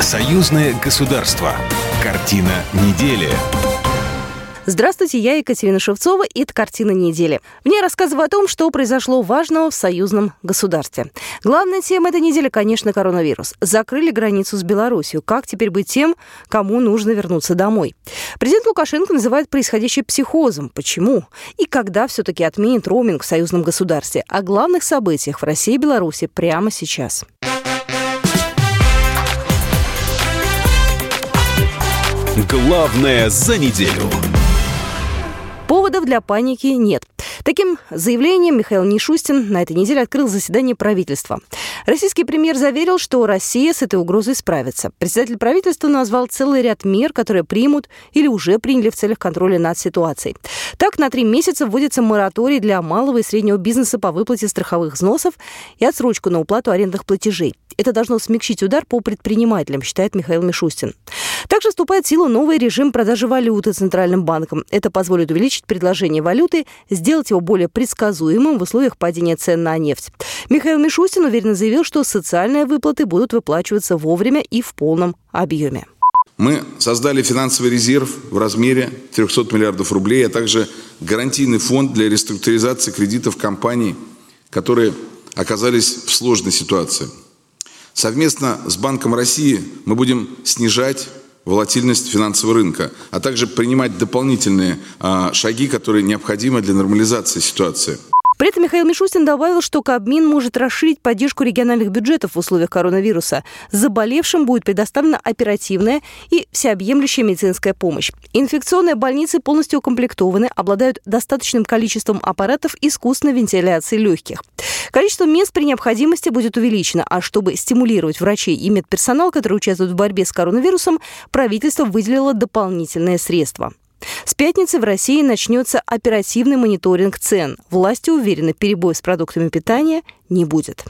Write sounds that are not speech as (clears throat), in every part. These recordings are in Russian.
Союзное государство. Картина недели. Здравствуйте, я Екатерина Шевцова, и это «Картина недели». В ней рассказываю о том, что произошло важного в союзном государстве. Главная тема этой недели, конечно, коронавирус. Закрыли границу с Беларусью. Как теперь быть тем, кому нужно вернуться домой? Президент Лукашенко называет происходящее психозом. Почему? И когда все-таки отменит роуминг в союзном государстве? О главных событиях в России и Беларуси прямо сейчас. Главное за неделю. Поводов для паники нет. Таким заявлением Михаил Нишустин на этой неделе открыл заседание правительства. Российский премьер заверил, что Россия с этой угрозой справится. Председатель правительства назвал целый ряд мер, которые примут или уже приняли в целях контроля над ситуацией. Так, на три месяца вводится мораторий для малого и среднего бизнеса по выплате страховых взносов и отсрочку на уплату арендных платежей. Это должно смягчить удар по предпринимателям, считает Михаил Мишустин. Также вступает в силу новый режим продажи валюты Центральным банком. Это позволит увеличить предложение валюты, сделать его более предсказуемым в условиях падения цен на нефть. Михаил Мишустин уверенно заявил, что социальные выплаты будут выплачиваться вовремя и в полном объеме. Мы создали финансовый резерв в размере 300 миллиардов рублей, а также гарантийный фонд для реструктуризации кредитов компаний, которые оказались в сложной ситуации. Совместно с Банком России мы будем снижать волатильность финансового рынка, а также принимать дополнительные а, шаги, которые необходимы для нормализации ситуации. При этом Михаил Мишустин добавил, что Кабмин может расширить поддержку региональных бюджетов в условиях коронавируса. Заболевшим будет предоставлена оперативная и всеобъемлющая медицинская помощь. Инфекционные больницы полностью укомплектованы, обладают достаточным количеством аппаратов искусственной вентиляции легких. Количество мест при необходимости будет увеличено, а чтобы стимулировать врачей и медперсонал, которые участвуют в борьбе с коронавирусом, правительство выделило дополнительные средства. С пятницы в России начнется оперативный мониторинг цен. Власти уверены, перебоев с продуктами питания не будет.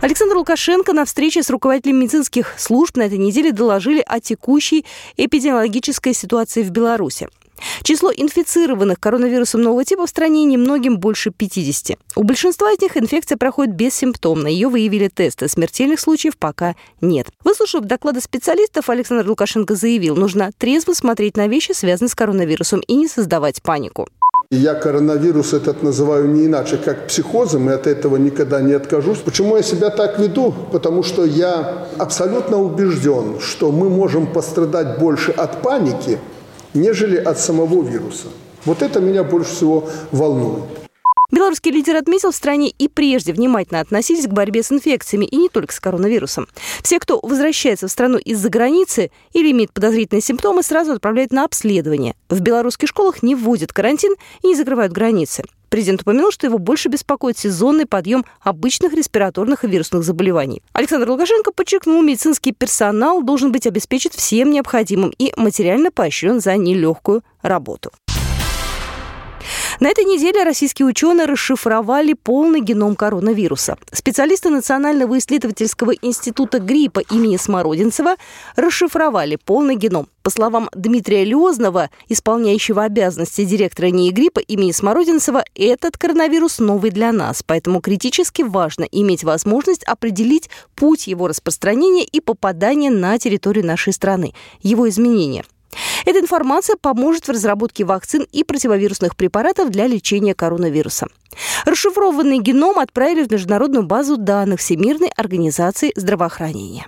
Александр Лукашенко на встрече с руководителем медицинских служб на этой неделе доложили о текущей эпидемиологической ситуации в Беларуси. Число инфицированных коронавирусом нового типа в стране немногим больше 50. У большинства из них инфекция проходит бессимптомно. Ее выявили тесты. Смертельных случаев пока нет. Выслушав доклады специалистов, Александр Лукашенко заявил, нужно трезво смотреть на вещи, связанные с коронавирусом, и не создавать панику. Я коронавирус этот называю не иначе, как психозом, и от этого никогда не откажусь. Почему я себя так веду? Потому что я абсолютно убежден, что мы можем пострадать больше от паники, нежели от самого вируса. Вот это меня больше всего волнует. Белорусский лидер отметил, в стране и прежде внимательно относились к борьбе с инфекциями, и не только с коронавирусом. Все, кто возвращается в страну из-за границы или имеет подозрительные симптомы, сразу отправляют на обследование. В белорусских школах не вводят карантин и не закрывают границы. Президент упомянул, что его больше беспокоит сезонный подъем обычных респираторных и вирусных заболеваний. Александр Лукашенко подчеркнул, медицинский персонал должен быть обеспечен всем необходимым и материально поощрен за нелегкую работу. На этой неделе российские ученые расшифровали полный геном коронавируса. Специалисты Национального исследовательского института гриппа имени Смородинцева расшифровали полный геном. По словам Дмитрия Леознова, исполняющего обязанности директора НИИ гриппа имени Смородинцева, этот коронавирус новый для нас, поэтому критически важно иметь возможность определить путь его распространения и попадания на территорию нашей страны, его изменения. Эта информация поможет в разработке вакцин и противовирусных препаратов для лечения коронавируса. Расшифрованный геном отправили в международную базу данных Всемирной организации здравоохранения.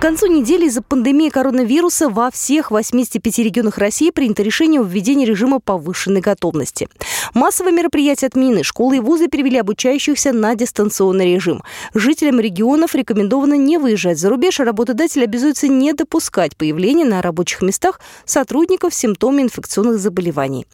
К концу недели из-за пандемии коронавируса во всех 85 регионах России принято решение о введении режима повышенной готовности. Массовые мероприятия отменены. Школы и вузы перевели обучающихся на дистанционный режим. Жителям регионов рекомендовано не выезжать за рубеж, а работодатели обязуются не допускать появления на рабочих местах сотрудников с симптомами инфекционных заболеваний.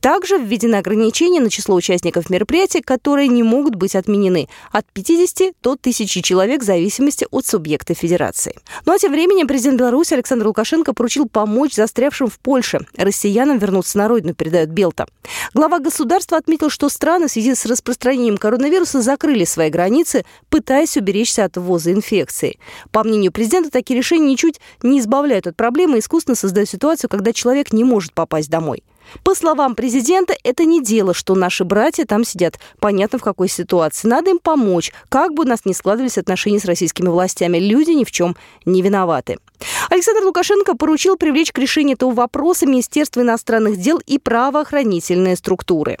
Также введены ограничения на число участников мероприятий, которые не могут быть отменены от 50 до 1000 человек в зависимости от субъекта федерации. Ну а тем временем президент Беларуси Александр Лукашенко поручил помочь застрявшим в Польше россиянам вернуться на родину, передает Белта. Глава государства отметил, что страны в связи с распространением коронавируса закрыли свои границы, пытаясь уберечься от ввоза инфекции. По мнению президента, такие решения ничуть не избавляют от проблемы и искусственно создают ситуацию, когда человек не может попасть домой. По словам президента, это не дело, что наши братья там сидят. Понятно, в какой ситуации. Надо им помочь. Как бы у нас ни складывались отношения с российскими властями, люди ни в чем не виноваты. Александр Лукашенко поручил привлечь к решению этого вопроса Министерство иностранных дел и правоохранительные структуры.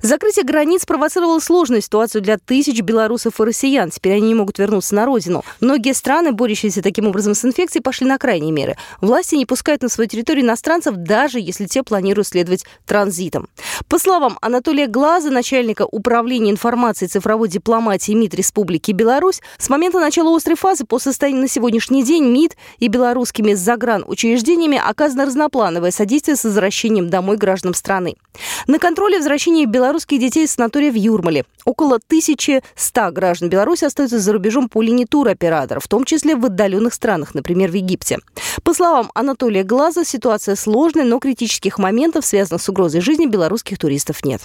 Закрытие границ провоцировало сложную ситуацию для тысяч белорусов и россиян. Теперь они не могут вернуться на родину. Многие страны, борющиеся таким образом с инфекцией, пошли на крайние меры. Власти не пускают на свою территорию иностранцев, даже если те планируют следовать транзитом. По словам Анатолия Глаза, начальника управления информацией и цифровой дипломатии МИД Республики Беларусь, с момента начала острой фазы по состоянию на сегодняшний день МИД и белорусскими загранучреждениями оказано разноплановое содействие с возвращением домой гражданам страны. На контроле возвращения белорусских детей из санатория в Юрмале. Около 1100 граждан Беларуси остаются за рубежом по линии туроператоров, в том числе в отдаленных странах, например, в Египте. По словам Анатолия Глаза, ситуация сложная, но критических моментов, связанных с угрозой жизни белорусских туристов, нет.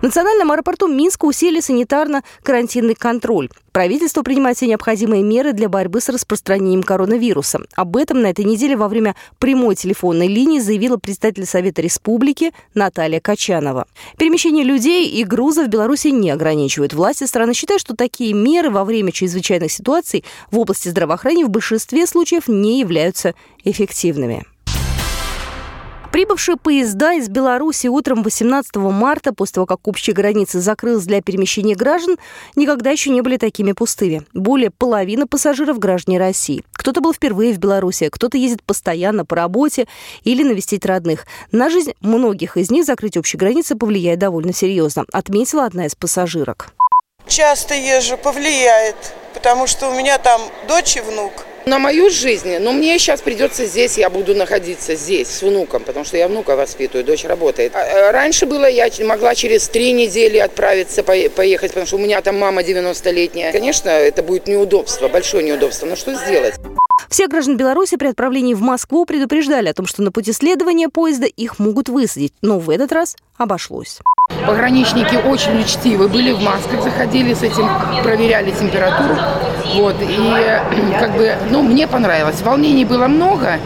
В национальном аэропорту Минска усилили санитарно-карантинный контроль. Правительство принимает все необходимые меры для борьбы с распространением коронавируса. Об этом на этой неделе во время прямой телефонной линии заявила председатель Совета Республики Наталья Качанова. Перемещение людей и грузов в Беларуси не ограничивают. Власти страны считают, что такие меры во время чрезвычайных ситуаций в области здравоохранения в большинстве случаев не являются эффективными. Прибывшие поезда из Беларуси утром 18 марта, после того, как общая граница закрылась для перемещения граждан, никогда еще не были такими пустыми. Более половины пассажиров граждане России. Кто-то был впервые в Беларуси, кто-то ездит постоянно по работе или навестить родных. На жизнь многих из них закрытие общей границы повлияет довольно серьезно, отметила одна из пассажирок. Часто езжу, повлияет, потому что у меня там дочь и внук – на мою жизнь, но мне сейчас придется здесь, я буду находиться здесь с внуком, потому что я внука воспитываю, дочь работает. А, э, раньше было, я могла через три недели отправиться, поехать, потому что у меня там мама 90-летняя. Конечно, это будет неудобство, большое неудобство, но что сделать? Все граждан Беларуси при отправлении в Москву предупреждали о том, что на пути следования поезда их могут высадить, но в этот раз обошлось. Пограничники очень учтивы были, в масках заходили с этим, проверяли температуру. Вот, и (clears throat) как бы, ну, мне понравилось. Волнений было много,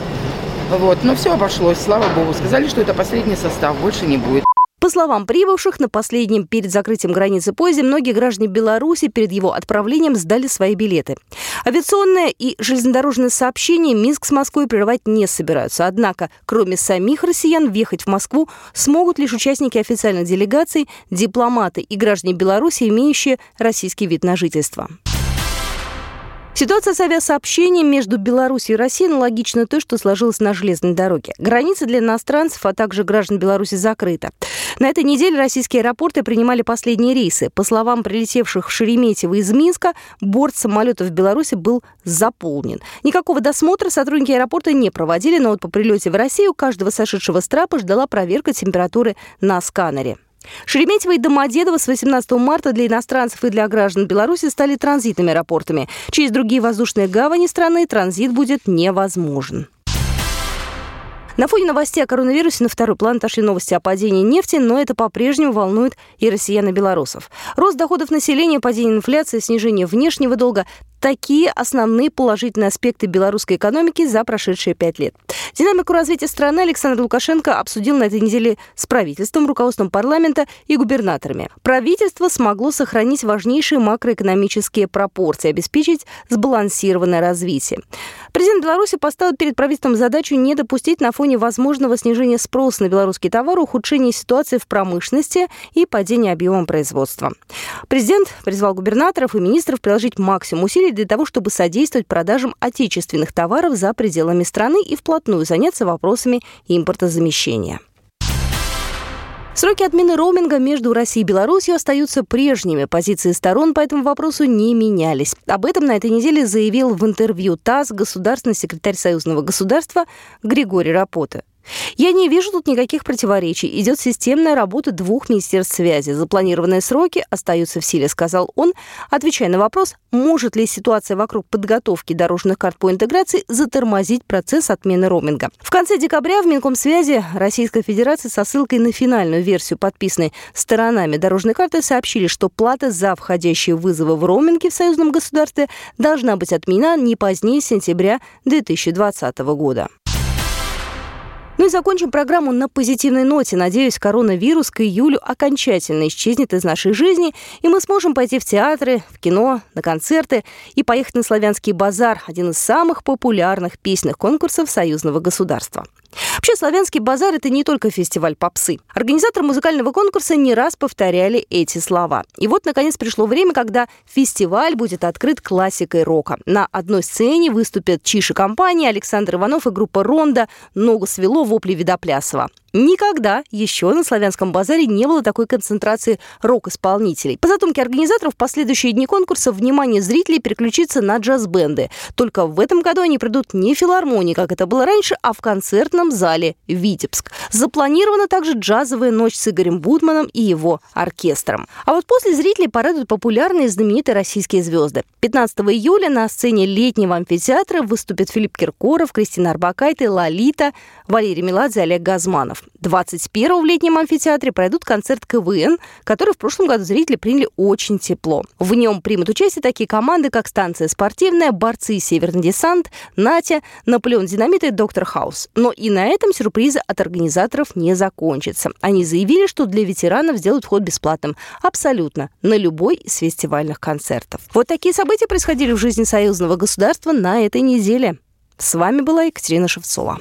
вот, но все обошлось, слава богу. Сказали, что это последний состав, больше не будет. По словам прибывших, на последнем перед закрытием границы поезде многие граждане Беларуси перед его отправлением сдали свои билеты. Авиационное и железнодорожное сообщение Минск с Москвой прерывать не собираются. Однако, кроме самих россиян, въехать в Москву смогут лишь участники официальных делегаций, дипломаты и граждане Беларуси, имеющие российский вид на жительство. Ситуация с авиасообщением между Беларусью и Россией аналогична той, что сложилась на железной дороге. Граница для иностранцев, а также граждан Беларуси закрыта. На этой неделе российские аэропорты принимали последние рейсы. По словам прилетевших в Шереметьево из Минска, борт самолета в Беларуси был заполнен. Никакого досмотра сотрудники аэропорта не проводили, но вот по прилете в Россию каждого сошедшего с трапа ждала проверка температуры на сканере. Шереметьево и Домодедово с 18 марта для иностранцев и для граждан Беларуси стали транзитными аэропортами. Через другие воздушные гавани страны транзит будет невозможен. На фоне новостей о коронавирусе на второй план отошли новости о падении нефти, но это по-прежнему волнует и россиян и белорусов. Рост доходов населения, падение инфляции, снижение внешнего долга такие основные положительные аспекты белорусской экономики за прошедшие пять лет. Динамику развития страны Александр Лукашенко обсудил на этой неделе с правительством, руководством парламента и губернаторами. Правительство смогло сохранить важнейшие макроэкономические пропорции, обеспечить сбалансированное развитие. Президент Беларуси поставил перед правительством задачу не допустить на фоне возможного снижения спроса на белорусские товары ухудшения ситуации в промышленности и падения объема производства. Президент призвал губернаторов и министров приложить максимум усилий для того, чтобы содействовать продажам отечественных товаров за пределами страны и вплотную заняться вопросами импортозамещения. Сроки отмены роуминга между Россией и Беларусью остаются прежними. Позиции сторон по этому вопросу не менялись. Об этом на этой неделе заявил в интервью ТАСС государственный секретарь Союзного государства Григорий Рапота. Я не вижу тут никаких противоречий. Идет системная работа двух министерств связи. Запланированные сроки остаются в силе, сказал он, отвечая на вопрос, может ли ситуация вокруг подготовки дорожных карт по интеграции затормозить процесс отмены роуминга. В конце декабря в Минкомсвязи Российской Федерации со ссылкой на финальную версию, подписанной сторонами дорожной карты, сообщили, что плата за входящие вызовы в роуминге в союзном государстве должна быть отменена не позднее сентября 2020 года. Ну и закончим программу на позитивной ноте. Надеюсь, коронавирус к июлю окончательно исчезнет из нашей жизни, и мы сможем пойти в театры, в кино, на концерты и поехать на Славянский базар, один из самых популярных песенных конкурсов союзного государства. Вообще, «Славянский базар» — это не только фестиваль попсы. Организаторы музыкального конкурса не раз повторяли эти слова. И вот, наконец, пришло время, когда фестиваль будет открыт классикой рока. На одной сцене выступят Чиши компания, Александр Иванов и группа «Ронда», «Ногу свело» вопли Видоплясова. Никогда еще на Славянском базаре не было такой концентрации рок-исполнителей. По задумке организаторов, в последующие дни конкурса внимание зрителей переключится на джаз-бенды. Только в этом году они придут не в филармонии, как это было раньше, а в концертном зале «Витебск». Запланирована также джазовая ночь с Игорем Будманом и его оркестром. А вот после зрителей порадуют популярные и знаменитые российские звезды. 15 июля на сцене летнего амфитеатра выступят Филипп Киркоров, Кристина Арбакайте, Лолита, Валерий Меладзе, Олег Газманов. 21 в летнем амфитеатре пройдут концерт КВН, который в прошлом году зрители приняли очень тепло. В нем примут участие такие команды, как «Станция спортивная», «Борцы» «Северный десант», «Натя», «Наполеон Динамит» и «Доктор Хаус». Но и на этом сюрпризы от организаторов не закончатся. Они заявили, что для ветеранов сделают вход бесплатным. Абсолютно. На любой из фестивальных концертов. Вот такие события происходили в жизни союзного государства на этой неделе. С вами была Екатерина Шевцова.